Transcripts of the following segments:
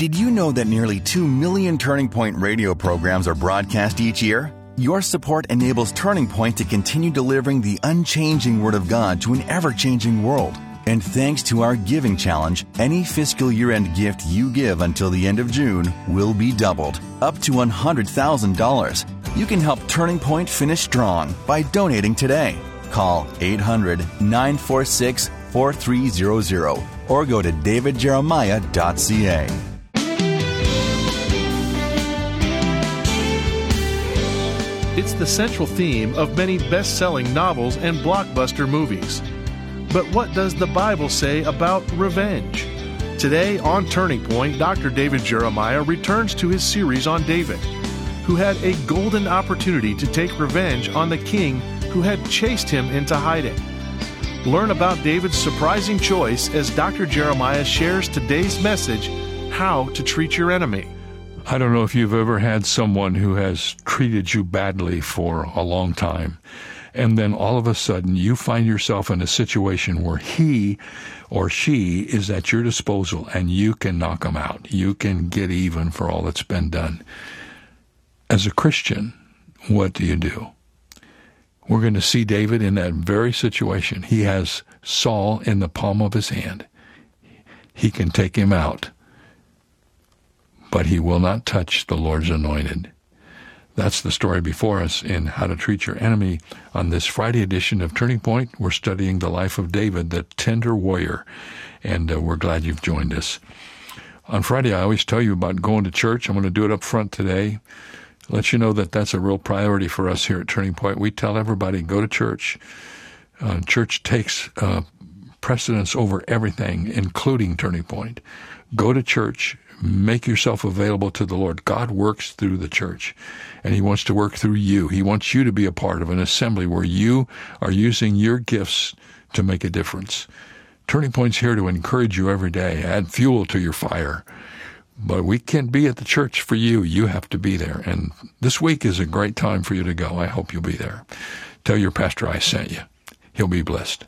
Did you know that nearly 2 million Turning Point radio programs are broadcast each year? Your support enables Turning Point to continue delivering the unchanging Word of God to an ever changing world. And thanks to our giving challenge, any fiscal year end gift you give until the end of June will be doubled, up to $100,000. You can help Turning Point finish strong by donating today. Call 800 946 4300 or go to davidjeremiah.ca. It's the central theme of many best selling novels and blockbuster movies. But what does the Bible say about revenge? Today on Turning Point, Dr. David Jeremiah returns to his series on David, who had a golden opportunity to take revenge on the king who had chased him into hiding. Learn about David's surprising choice as Dr. Jeremiah shares today's message How to Treat Your Enemy. I don't know if you've ever had someone who has treated you badly for a long time, and then all of a sudden you find yourself in a situation where he or she is at your disposal and you can knock them out. You can get even for all that's been done. As a Christian, what do you do? We're going to see David in that very situation. He has Saul in the palm of his hand. He can take him out, but he will not touch the Lord's anointed. That's the story before us in How to Treat Your Enemy. On this Friday edition of Turning Point, we're studying the life of David, the tender warrior, and uh, we're glad you've joined us. On Friday, I always tell you about going to church. I'm going to do it up front today let you know that that's a real priority for us here at Turning Point. We tell everybody go to church. Uh, church takes uh, precedence over everything, including Turning Point. Go to church. Make yourself available to the Lord. God works through the church, and He wants to work through you. He wants you to be a part of an assembly where you are using your gifts to make a difference. Turning Point's here to encourage you every day, add fuel to your fire. But we can't be at the church for you. You have to be there. And this week is a great time for you to go. I hope you'll be there. Tell your pastor I sent you. He'll be blessed.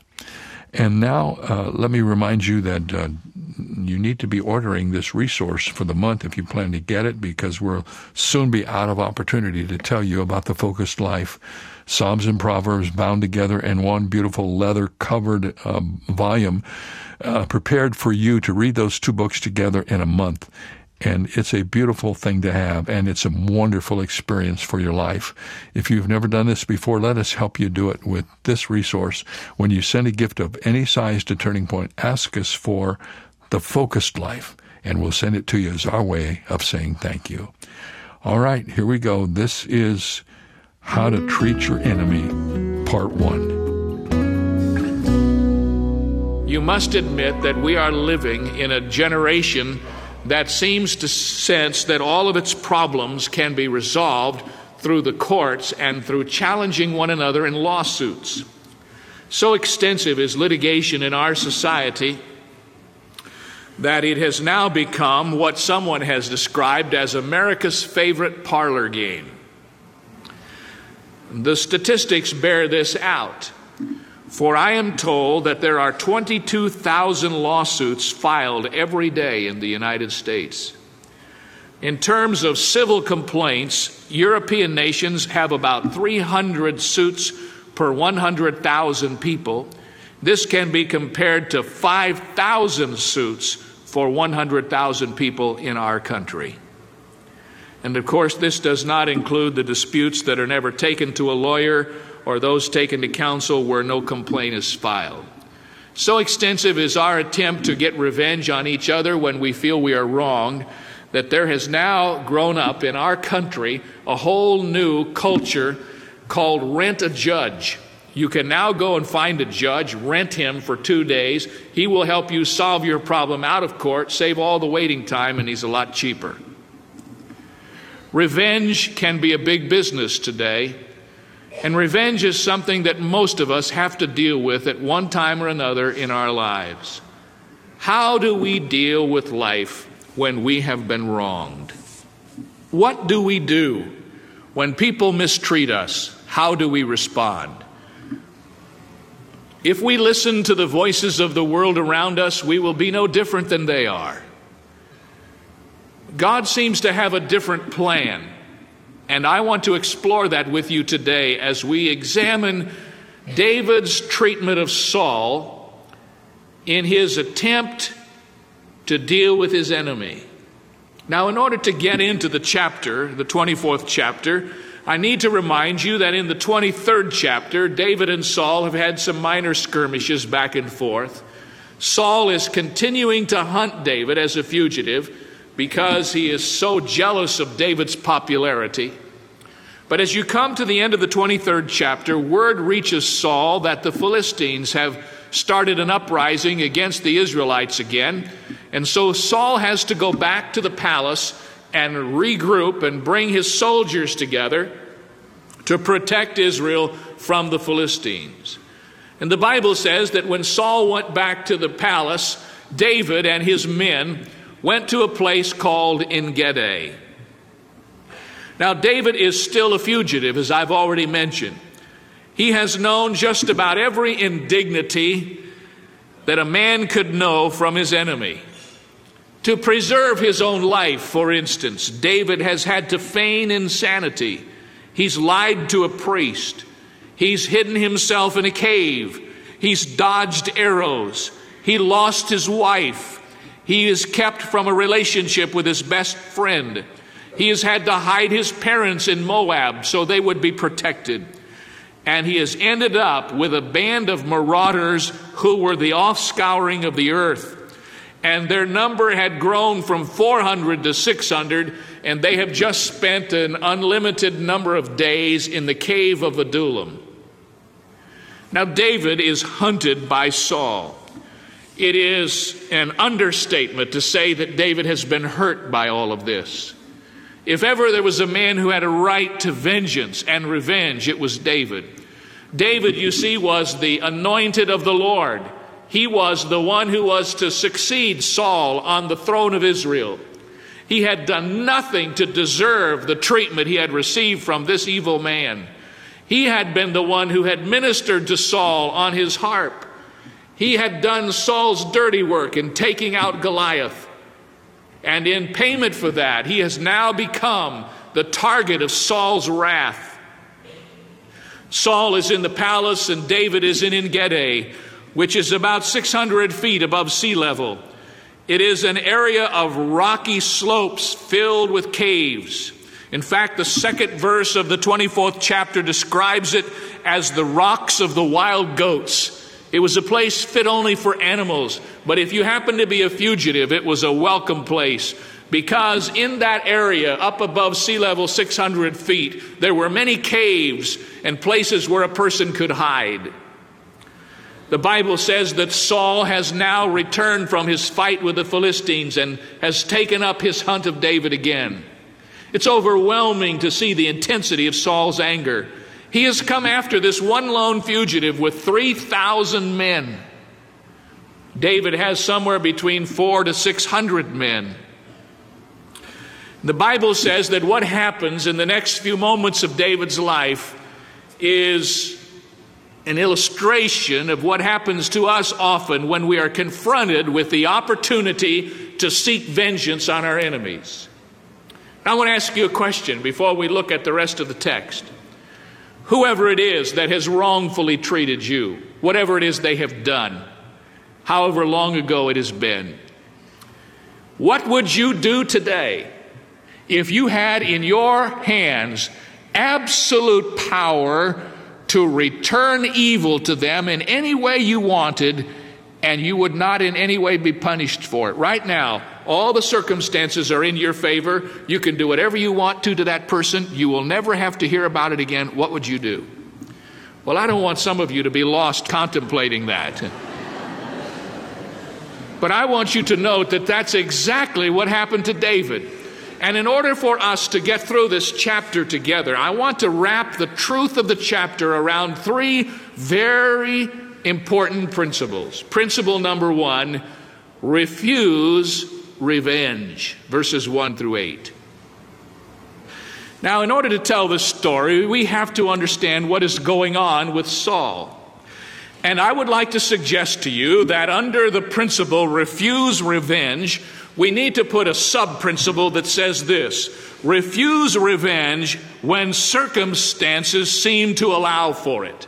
And now, uh, let me remind you that uh, you need to be ordering this resource for the month if you plan to get it, because we'll soon be out of opportunity to tell you about the focused life. Psalms and Proverbs bound together in one beautiful leather covered uh, volume, prepared for you to read those two books together in a month. And it's a beautiful thing to have, and it's a wonderful experience for your life. If you've never done this before, let us help you do it with this resource. When you send a gift of any size to Turning Point, ask us for the focused life, and we'll send it to you as our way of saying thank you. All right, here we go. This is How to Treat Your Enemy, Part 1. You must admit that we are living in a generation that seems to sense that all of its problems can be resolved through the courts and through challenging one another in lawsuits. So extensive is litigation in our society that it has now become what someone has described as America's favorite parlor game. The statistics bear this out. For I am told that there are 22,000 lawsuits filed every day in the United States. In terms of civil complaints, European nations have about 300 suits per 100,000 people. This can be compared to 5,000 suits for 100,000 people in our country. And of course, this does not include the disputes that are never taken to a lawyer or those taken to counsel where no complaint is filed. So extensive is our attempt to get revenge on each other when we feel we are wronged that there has now grown up in our country a whole new culture called rent a judge. You can now go and find a judge, rent him for two days. He will help you solve your problem out of court, save all the waiting time, and he's a lot cheaper. Revenge can be a big business today. And revenge is something that most of us have to deal with at one time or another in our lives. How do we deal with life when we have been wronged? What do we do when people mistreat us? How do we respond? If we listen to the voices of the world around us, we will be no different than they are. God seems to have a different plan. And I want to explore that with you today as we examine David's treatment of Saul in his attempt to deal with his enemy. Now, in order to get into the chapter, the 24th chapter, I need to remind you that in the 23rd chapter, David and Saul have had some minor skirmishes back and forth. Saul is continuing to hunt David as a fugitive because he is so jealous of David's popularity. But as you come to the end of the 23rd chapter, word reaches Saul that the Philistines have started an uprising against the Israelites again. And so Saul has to go back to the palace and regroup and bring his soldiers together to protect Israel from the Philistines. And the Bible says that when Saul went back to the palace, David and his men went to a place called Engedi. Now, David is still a fugitive, as I've already mentioned. He has known just about every indignity that a man could know from his enemy. To preserve his own life, for instance, David has had to feign insanity. He's lied to a priest. He's hidden himself in a cave. He's dodged arrows. He lost his wife. He is kept from a relationship with his best friend. He has had to hide his parents in Moab so they would be protected. And he has ended up with a band of marauders who were the offscouring of the earth. And their number had grown from 400 to 600, and they have just spent an unlimited number of days in the cave of Adullam. Now, David is hunted by Saul. It is an understatement to say that David has been hurt by all of this. If ever there was a man who had a right to vengeance and revenge, it was David. David, you see, was the anointed of the Lord. He was the one who was to succeed Saul on the throne of Israel. He had done nothing to deserve the treatment he had received from this evil man. He had been the one who had ministered to Saul on his harp. He had done Saul's dirty work in taking out Goliath. And in payment for that, he has now become the target of Saul's wrath. Saul is in the palace and David is in Engedi, which is about 600 feet above sea level. It is an area of rocky slopes filled with caves. In fact, the second verse of the 24th chapter describes it as the rocks of the wild goats. It was a place fit only for animals, but if you happened to be a fugitive, it was a welcome place because in that area, up above sea level 600 feet, there were many caves and places where a person could hide. The Bible says that Saul has now returned from his fight with the Philistines and has taken up his hunt of David again. It's overwhelming to see the intensity of Saul's anger. He has come after this one lone fugitive with 3,000 men. David has somewhere between four to 600 men. The Bible says that what happens in the next few moments of David's life is an illustration of what happens to us often when we are confronted with the opportunity to seek vengeance on our enemies. I want to ask you a question before we look at the rest of the text whoever it is that has wrongfully treated you, whatever it is they have done, however long ago it has been, what would you do today if you had in your hands absolute power to return evil to them in any way you wanted? and you would not in any way be punished for it. Right now, all the circumstances are in your favor. You can do whatever you want to to that person. You will never have to hear about it again. What would you do? Well, I don't want some of you to be lost contemplating that. but I want you to note that that's exactly what happened to David. And in order for us to get through this chapter together, I want to wrap the truth of the chapter around three very important principles. Principle number one refuse revenge, verses 1 through 8. Now, in order to tell this story, we have to understand what is going on with Saul. And I would like to suggest to you that under the principle refuse revenge, we need to put a sub principle that says this refuse revenge when circumstances seem to allow for it.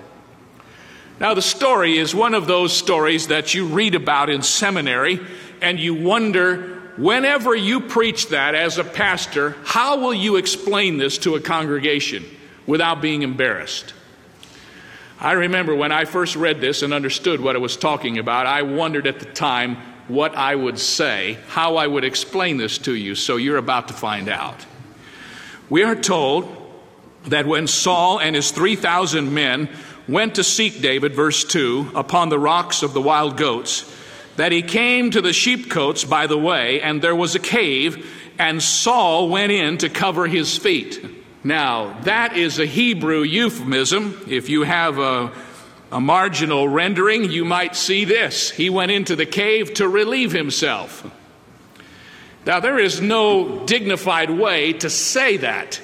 Now, the story is one of those stories that you read about in seminary, and you wonder whenever you preach that as a pastor, how will you explain this to a congregation without being embarrassed? I remember when I first read this and understood what it was talking about, I wondered at the time what I would say, how I would explain this to you, so you're about to find out. We are told that when Saul and his 3,000 men went to seek David, verse 2, upon the rocks of the wild goats, that he came to the sheepcotes by the way, and there was a cave, and Saul went in to cover his feet. Now, that is a Hebrew euphemism. If you have a, a marginal rendering, you might see this. He went into the cave to relieve himself. Now, there is no dignified way to say that.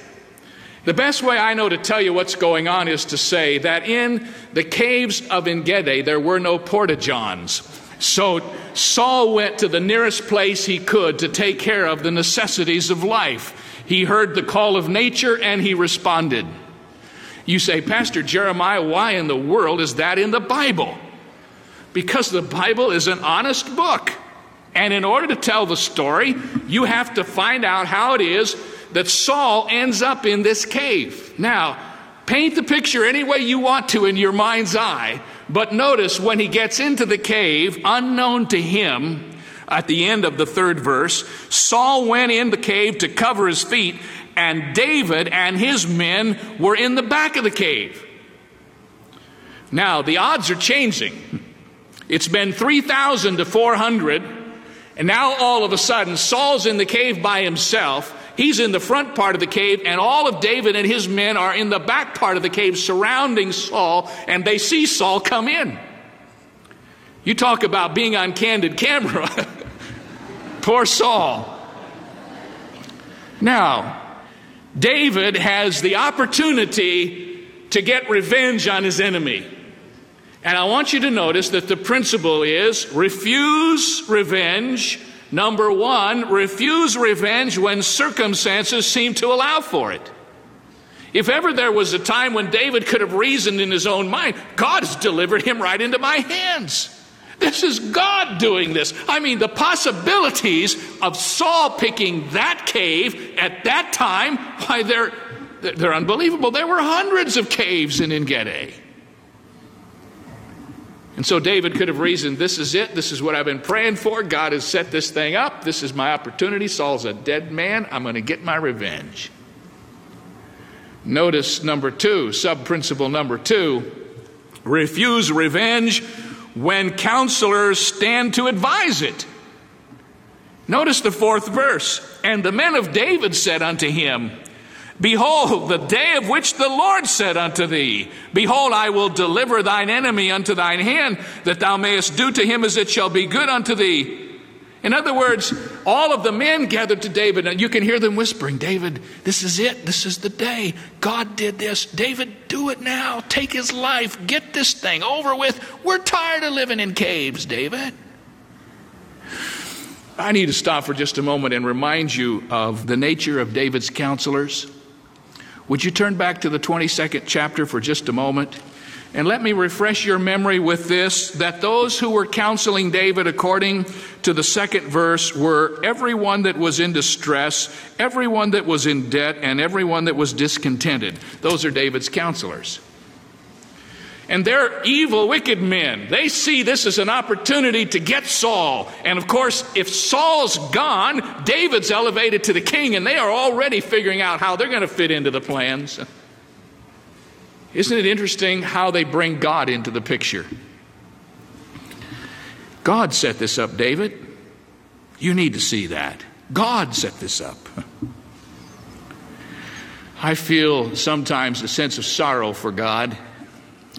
The best way I know to tell you what's going on is to say that in the caves of Engedi there were no porta-johns. So Saul went to the nearest place he could to take care of the necessities of life. He heard the call of nature and he responded. You say, Pastor Jeremiah, why in the world is that in the Bible? Because the Bible is an honest book. And in order to tell the story, you have to find out how it is that Saul ends up in this cave. Now, paint the picture any way you want to in your mind's eye, but notice when he gets into the cave, unknown to him, at the end of the third verse, Saul went in the cave to cover his feet, and David and his men were in the back of the cave. Now, the odds are changing. It's been 3,000 to 400, and now all of a sudden, Saul's in the cave by himself. He's in the front part of the cave, and all of David and his men are in the back part of the cave surrounding Saul, and they see Saul come in. You talk about being on candid camera. Poor Saul. Now, David has the opportunity to get revenge on his enemy. And I want you to notice that the principle is refuse revenge Number one, refuse revenge when circumstances seem to allow for it. If ever there was a time when David could have reasoned in his own mind, God has delivered him right into my hands. This is God doing this. I mean, the possibilities of Saul picking that cave at that time, why, they're, they're unbelievable. There were hundreds of caves in Engedi. And so David could have reasoned, This is it. This is what I've been praying for. God has set this thing up. This is my opportunity. Saul's a dead man. I'm going to get my revenge. Notice number two, sub principle number two refuse revenge when counselors stand to advise it. Notice the fourth verse. And the men of David said unto him, Behold, the day of which the Lord said unto thee, Behold, I will deliver thine enemy unto thine hand, that thou mayest do to him as it shall be good unto thee. In other words, all of the men gathered to David, and you can hear them whispering, David, this is it. This is the day. God did this. David, do it now. Take his life. Get this thing over with. We're tired of living in caves, David. I need to stop for just a moment and remind you of the nature of David's counselors. Would you turn back to the 22nd chapter for just a moment? And let me refresh your memory with this that those who were counseling David according to the second verse were everyone that was in distress, everyone that was in debt, and everyone that was discontented. Those are David's counselors. And they're evil, wicked men. They see this as an opportunity to get Saul. And of course, if Saul's gone, David's elevated to the king, and they are already figuring out how they're going to fit into the plans. Isn't it interesting how they bring God into the picture? God set this up, David. You need to see that. God set this up. I feel sometimes a sense of sorrow for God.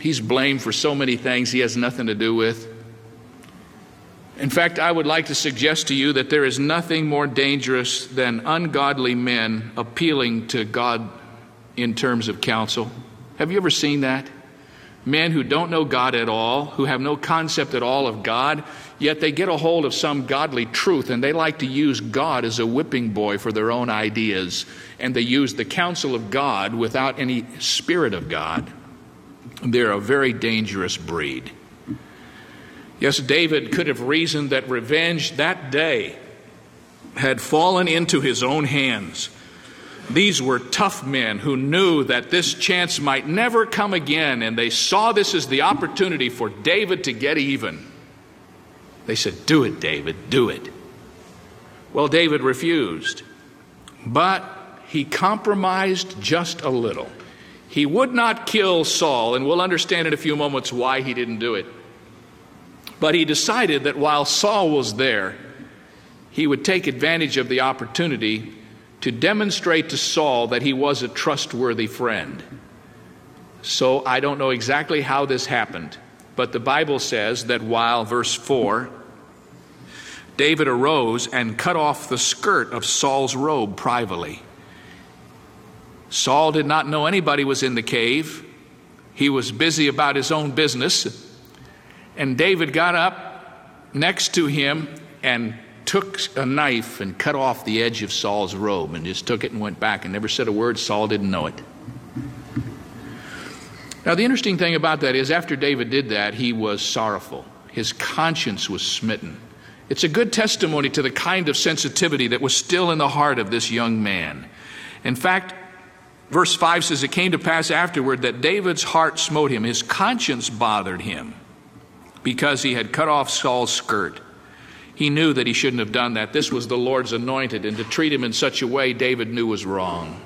He's blamed for so many things he has nothing to do with. In fact, I would like to suggest to you that there is nothing more dangerous than ungodly men appealing to God in terms of counsel. Have you ever seen that? men who don't know God at all, who have no concept at all of God, yet they get a hold of some godly truth and they like to use God as a whipping boy for their own ideas. And they use the counsel of God without any spirit of God. They're a very dangerous breed. Yes, David could have reasoned that revenge that day had fallen into his own hands. These were tough men who knew that this chance might never come again, and they saw this as the opportunity for David to get even. They said, Do it, David, do it. Well, David refused, but he compromised just a little. He would not kill Saul, and we'll understand in a few moments why he didn't do it. But he decided that while Saul was there, he would take advantage of the opportunity to demonstrate to Saul that he was a trustworthy friend. So I don't know exactly how this happened, but the Bible says that while, verse 4, David arose and cut off the skirt of Saul's robe privately. Saul did not know anybody was in the cave. He was busy about his own business. And David got up next to him and took a knife and cut off the edge of Saul's robe and just took it and went back and never said a word. Saul didn't know it. Now, the interesting thing about that is, after David did that, he was sorrowful. His conscience was smitten. It's a good testimony to the kind of sensitivity that was still in the heart of this young man. In fact, verse 5 says, It came to pass afterward that David's heart smote him, his conscience bothered him because he had cut off Saul's skirt. He knew that he shouldn't have done that. This was the Lord's anointed, and to treat him in such a way, David knew was wrong.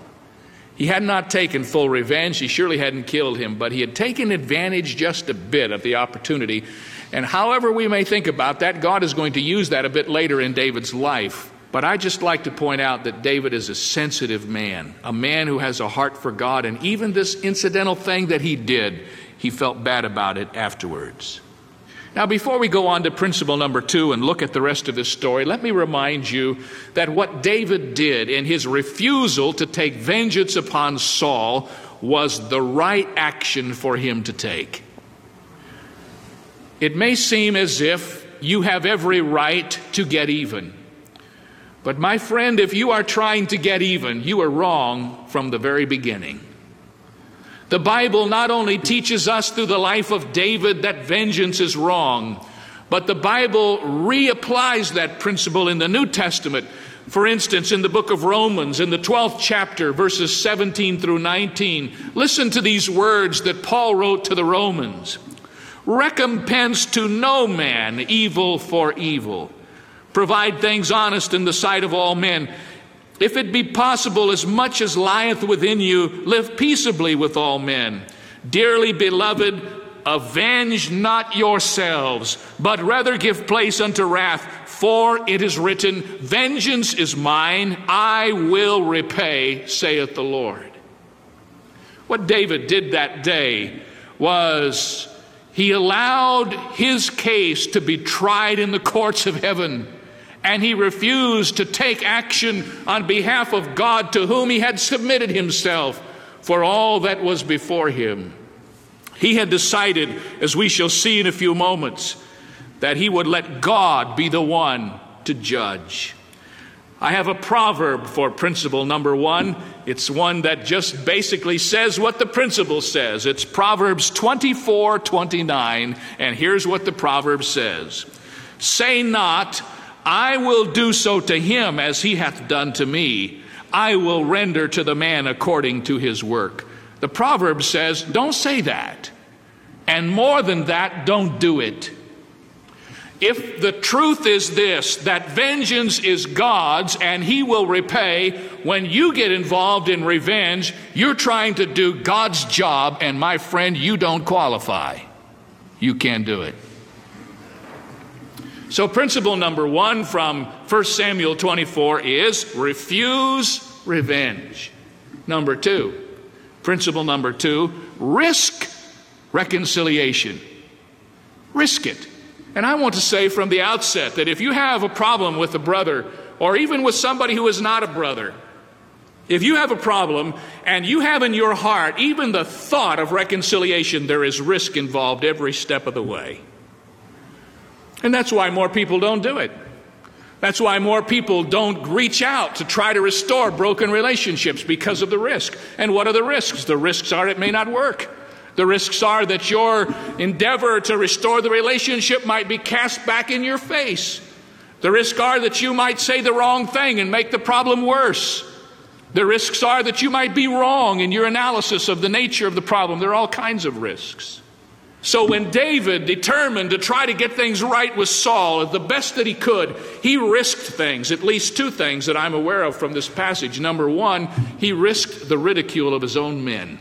He had not taken full revenge. He surely hadn't killed him, but he had taken advantage just a bit of the opportunity. And however we may think about that, God is going to use that a bit later in David's life. But I just like to point out that David is a sensitive man, a man who has a heart for God, and even this incidental thing that he did, he felt bad about it afterwards. Now, before we go on to principle number two and look at the rest of this story, let me remind you that what David did in his refusal to take vengeance upon Saul was the right action for him to take. It may seem as if you have every right to get even. But, my friend, if you are trying to get even, you are wrong from the very beginning. The Bible not only teaches us through the life of David that vengeance is wrong, but the Bible reapplies that principle in the New Testament. For instance, in the book of Romans, in the 12th chapter, verses 17 through 19, listen to these words that Paul wrote to the Romans Recompense to no man evil for evil. Provide things honest in the sight of all men. If it be possible, as much as lieth within you, live peaceably with all men. Dearly beloved, avenge not yourselves, but rather give place unto wrath. For it is written, Vengeance is mine, I will repay, saith the Lord. What David did that day was he allowed his case to be tried in the courts of heaven and he refused to take action on behalf of God to whom he had submitted himself for all that was before him. He had decided, as we shall see in a few moments, that he would let God be the one to judge. I have a proverb for principle number one. It's one that just basically says what the principle says. It's Proverbs 24 29, and here's what the proverb says Say not, I will do so to him as he hath done to me. I will render to the man according to his work. The proverb says, don't say that. And more than that, don't do it. If the truth is this, that vengeance is God's and he will repay, when you get involved in revenge, you're trying to do God's job, and my friend, you don't qualify. You can't do it. So, principle number one from 1 Samuel 24 is refuse revenge. Number two, principle number two, risk reconciliation. Risk it. And I want to say from the outset that if you have a problem with a brother, or even with somebody who is not a brother, If you have a problem and you have in your heart even the thought of reconciliation, there is risk involved every step of the way. And that's why more people don't do it. That's why more people don't reach out to try to restore broken relationships because of the risk. And what are the risks? The risks are it may not work. The risks are that your endeavor to restore the relationship might be cast back in your face. The risks are that you might say the wrong thing and make the problem worse. The risks are that you might be wrong in your analysis of the nature of the problem. There are all kinds of risks. So when David determined to try to get things right with Saul the best that he could, he risked things, at least two things that I'm aware of from this passage. Number one, he risked the ridicule of his own men.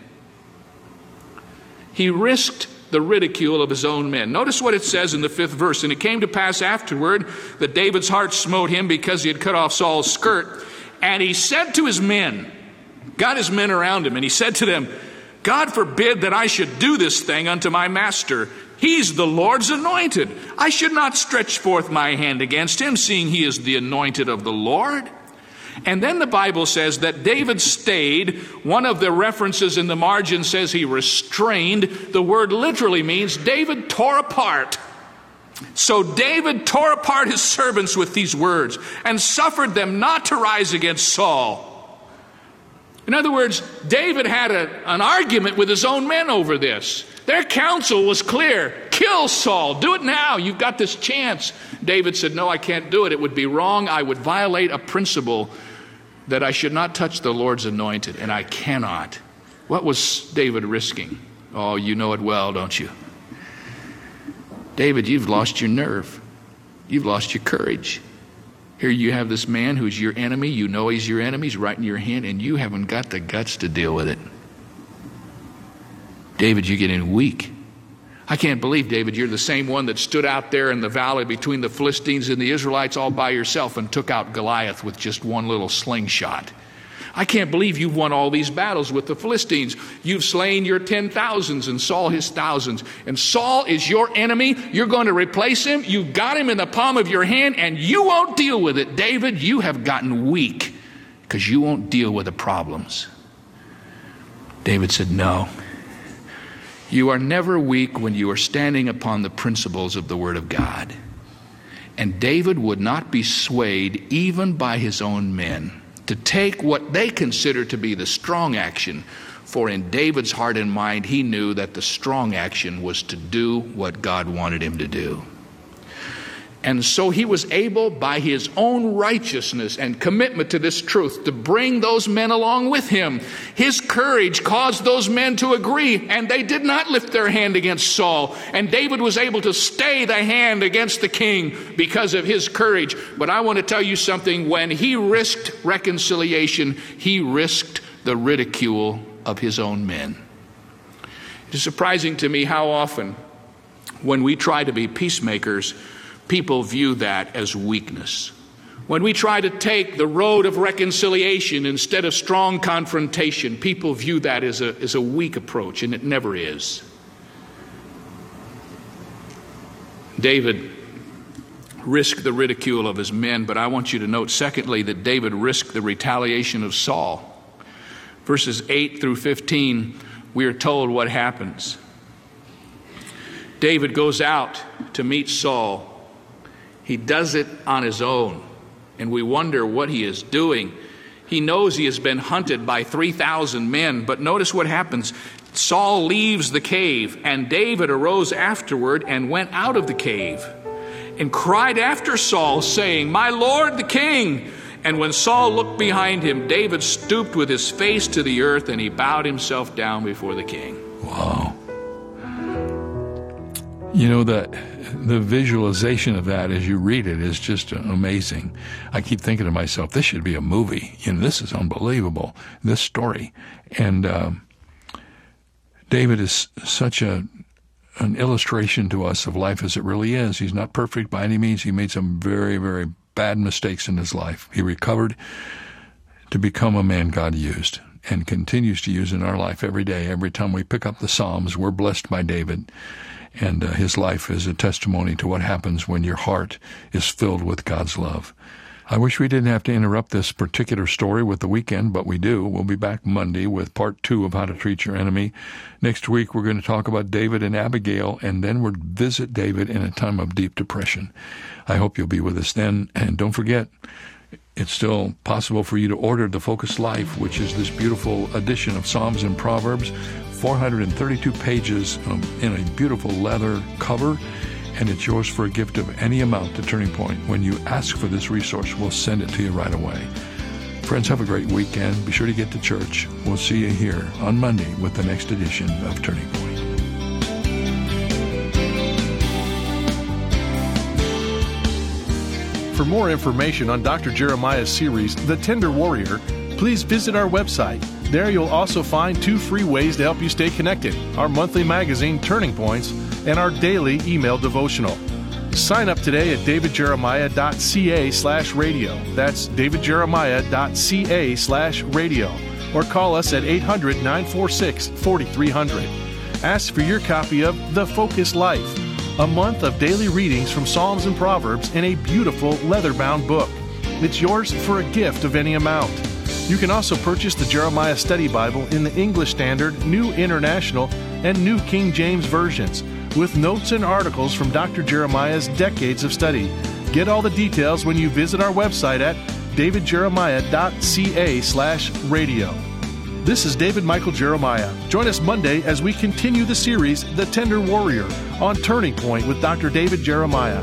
He risked the ridicule of his own men. Notice what it says in the fifth verse. And it came to pass afterward that David's heart smote him because he had cut off Saul's skirt. And he said to his men, got his men around him, and he said to them, God forbid that I should do this thing unto my master. He's the Lord's anointed. I should not stretch forth my hand against him, seeing he is the anointed of the Lord. And then the Bible says that David stayed. One of the references in the margin says he restrained. The word literally means David tore apart. So David tore apart his servants with these words and suffered them not to rise against Saul. In other words, David had a, an argument with his own men over this. Their counsel was clear kill Saul, do it now, you've got this chance. David said, No, I can't do it. It would be wrong. I would violate a principle that I should not touch the Lord's anointed, and I cannot. What was David risking? Oh, you know it well, don't you? David, you've lost your nerve. You've lost your courage. Here you have this man who's your enemy. You know he's your enemy. He's right in your hand, and you haven't got the guts to deal with it. David, you're getting weak. I can't believe, David, you're the same one that stood out there in the valley between the Philistines and the Israelites all by yourself and took out Goliath with just one little slingshot. I can't believe you've won all these battles with the Philistines. You've slain your ten thousands and Saul his thousands. And Saul is your enemy. You're going to replace him. You've got him in the palm of your hand and you won't deal with it. David, you have gotten weak because you won't deal with the problems. David said, No. You are never weak when you are standing upon the principles of the Word of God. And David would not be swayed even by his own men to take what they consider to be the strong action. For in David's heart and mind, he knew that the strong action was to do what God wanted him to do. And so he was able, by his own righteousness and commitment to this truth, to bring those men along with him. His courage caused those men to agree, and they did not lift their hand against Saul. And David was able to stay the hand against the king because of his courage. But I want to tell you something when he risked reconciliation, he risked the ridicule of his own men. It is surprising to me how often, when we try to be peacemakers, people view that as weakness. When we try to take the road of reconciliation instead of strong confrontation, people view that as a, as a weak approach, and it never is. David risked the ridicule of his men, but I want you to note, secondly, that David risked the retaliation of Saul. Verses 8 through 15, we are told what happens. David goes out to meet Saul he does it on his own, and we wonder what he is doing. He knows he has been hunted by 3,000 men, but notice what happens. Saul leaves the cave, and David arose afterward and went out of the cave and cried after Saul, saying, My Lord the king! And when Saul looked behind him, David stooped with his face to the earth and he bowed himself down before the king. Wow. You know that the visualization of that as you read it is just amazing. I keep thinking to myself, this should be a movie. You know, this is unbelievable. This story, and um, David is such a an illustration to us of life as it really is. He's not perfect by any means. He made some very, very bad mistakes in his life. He recovered to become a man God used and continues to use in our life every day. Every time we pick up the Psalms, we're blessed by David. And uh, his life is a testimony to what happens when your heart is filled with God's love. I wish we didn't have to interrupt this particular story with the weekend, but we do. We'll be back Monday with part two of How to Treat Your Enemy. Next week, we're going to talk about David and Abigail, and then we'll visit David in a time of deep depression. I hope you'll be with us then. And don't forget, it's still possible for you to order The Focus Life, which is this beautiful edition of Psalms and Proverbs, 432 pages um, in a beautiful leather cover and it's yours for a gift of any amount to Turning Point. When you ask for this resource, we'll send it to you right away. Friends, have a great weekend. Be sure to get to church. We'll see you here on Monday with the next edition of Turning Point. For more information on Dr. Jeremiah's series, The Tender Warrior, please visit our website. There you'll also find two free ways to help you stay connected our monthly magazine, Turning Points and our daily email devotional. Sign up today at davidjeremiah.ca slash radio. That's davidjeremiah.ca slash radio. Or call us at 800 946 4300. Ask for your copy of The Focus Life, a month of daily readings from Psalms and Proverbs in a beautiful leather bound book. It's yours for a gift of any amount. You can also purchase the Jeremiah Study Bible in the English Standard, New International, and New King James versions with notes and articles from Dr. Jeremiah's decades of study. Get all the details when you visit our website at davidjeremiah.ca slash radio. This is David Michael Jeremiah. Join us Monday as we continue the series The Tender Warrior on Turning Point with Dr. David Jeremiah.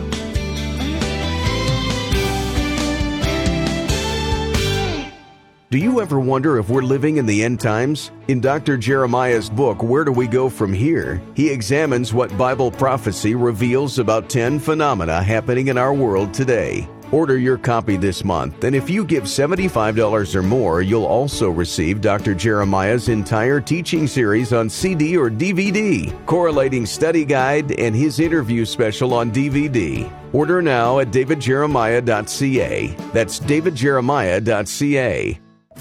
Do you ever wonder if we're living in the end times? In Dr. Jeremiah's book, Where Do We Go From Here? he examines what Bible prophecy reveals about 10 phenomena happening in our world today. Order your copy this month, and if you give $75 or more, you'll also receive Dr. Jeremiah's entire teaching series on CD or DVD, correlating study guide, and his interview special on DVD. Order now at davidjeremiah.ca. That's davidjeremiah.ca.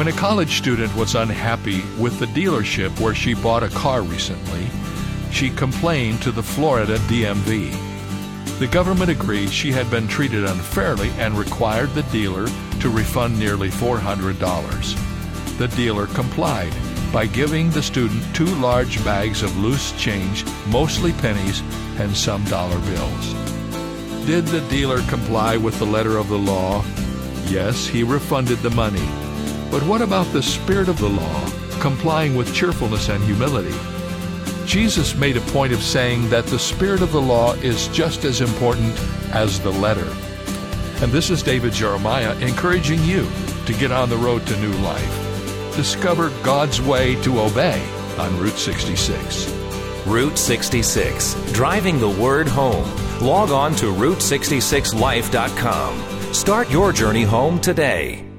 When a college student was unhappy with the dealership where she bought a car recently, she complained to the Florida DMV. The government agreed she had been treated unfairly and required the dealer to refund nearly $400. The dealer complied by giving the student two large bags of loose change, mostly pennies, and some dollar bills. Did the dealer comply with the letter of the law? Yes, he refunded the money. But what about the spirit of the law, complying with cheerfulness and humility? Jesus made a point of saying that the spirit of the law is just as important as the letter. And this is David Jeremiah encouraging you to get on the road to new life. Discover God's way to obey on Route 66. Route 66, driving the word home. Log on to Route66Life.com. Start your journey home today.